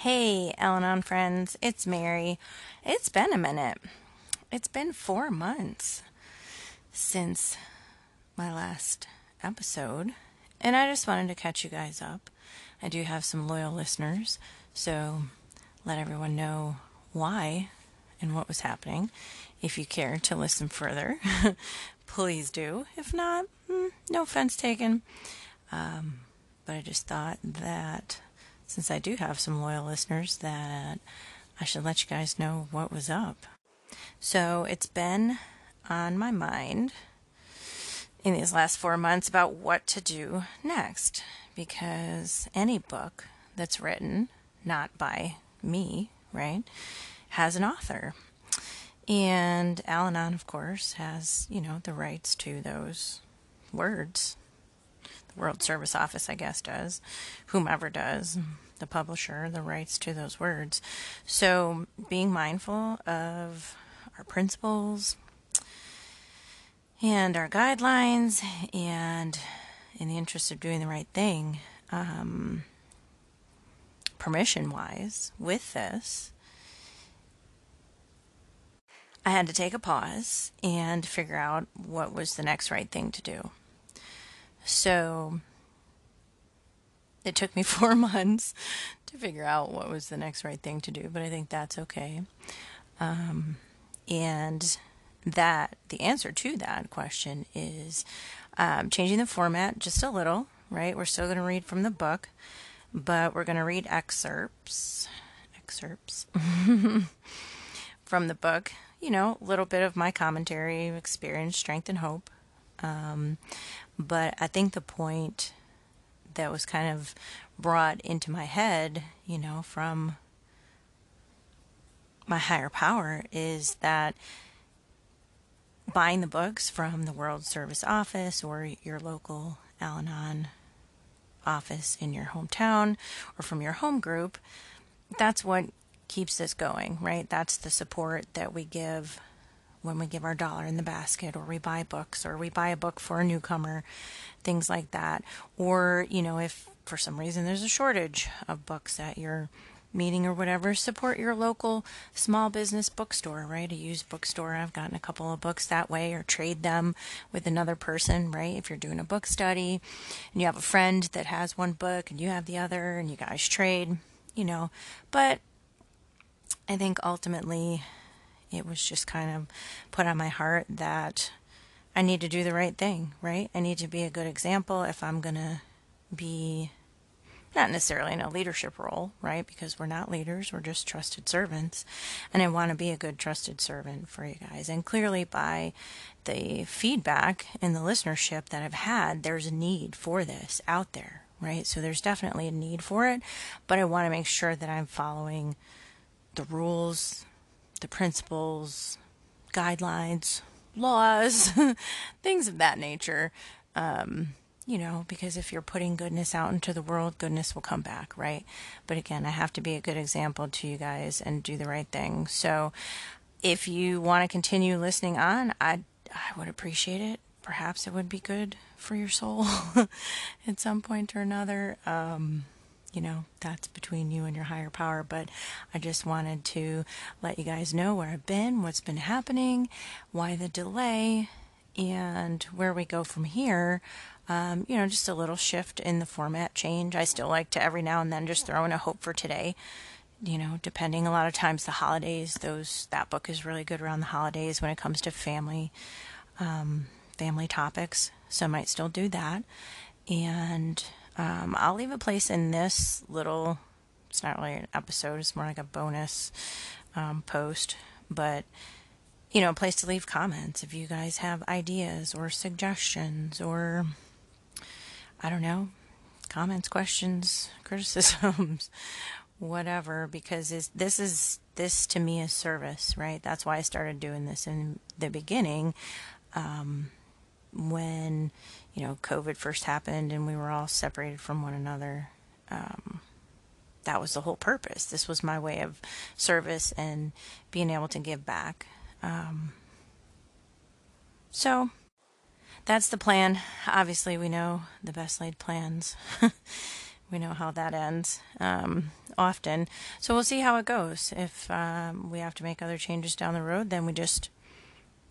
Hey, Al Anon friends, it's Mary. It's been a minute. It's been four months since my last episode, and I just wanted to catch you guys up. I do have some loyal listeners, so let everyone know why and what was happening. If you care to listen further, please do. If not, mm, no offense taken. Um, but I just thought that since I do have some loyal listeners, that I should let you guys know what was up. So it's been on my mind in these last four months about what to do next because any book that's written, not by me, right, has an author. And Al Anon, of course, has, you know, the rights to those words. World Service Office, I guess, does. Whomever does, the publisher, the rights to those words. So being mindful of our principles and our guidelines, and in the interest of doing the right thing, um, permission wise, with this, I had to take a pause and figure out what was the next right thing to do. So it took me four months to figure out what was the next right thing to do, but I think that's okay. Um, and that the answer to that question is um, changing the format just a little, right? We're still going to read from the book, but we're going to read excerpts, excerpts from the book you know, a little bit of my commentary, experience, strength, and hope. Um, but I think the point that was kind of brought into my head, you know, from my higher power is that buying the books from the World Service Office or your local Al Anon office in your hometown or from your home group, that's what keeps this going, right? That's the support that we give when we give our dollar in the basket or we buy books or we buy a book for a newcomer, things like that. Or, you know, if for some reason there's a shortage of books at your meeting or whatever, support your local small business bookstore, right? A used bookstore. I've gotten a couple of books that way or trade them with another person, right? If you're doing a book study and you have a friend that has one book and you have the other and you guys trade, you know, but I think ultimately it was just kind of put on my heart that I need to do the right thing, right? I need to be a good example if I'm going to be not necessarily in a leadership role, right? Because we're not leaders, we're just trusted servants. And I want to be a good trusted servant for you guys. And clearly, by the feedback and the listenership that I've had, there's a need for this out there, right? So there's definitely a need for it, but I want to make sure that I'm following the rules, the principles, guidelines, laws, things of that nature. Um, you know, because if you're putting goodness out into the world, goodness will come back, right? But again, I have to be a good example to you guys and do the right thing. So if you want to continue listening on, I I would appreciate it. Perhaps it would be good for your soul at some point or another. Um, you know, that's between you and your higher power. But I just wanted to let you guys know where I've been, what's been happening, why the delay, and where we go from here. Um, you know, just a little shift in the format change. I still like to every now and then just throw in a hope for today. You know, depending a lot of times the holidays, those that book is really good around the holidays when it comes to family, um, family topics. So I might still do that. And um, I'll leave a place in this little, it's not really an episode, it's more like a bonus um, post, but you know, a place to leave comments if you guys have ideas or suggestions or I don't know, comments, questions, criticisms, whatever, because this is this to me is service, right? That's why I started doing this in the beginning. Um, when you know COVID first happened and we were all separated from one another. Um, that was the whole purpose. This was my way of service and being able to give back. Um, so that's the plan. Obviously, we know the best laid plans. We know how that ends um, often. So we'll see how it goes. If um, we have to make other changes down the road, then we just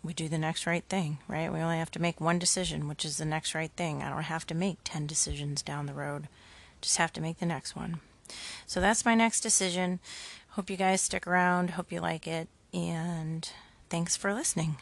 we do the next right thing, right? We only have to make one decision, which is the next right thing. I don't have to make 10 decisions down the road. Just have to make the next one. So that's my next decision. Hope you guys stick around. Hope you like it. And thanks for listening.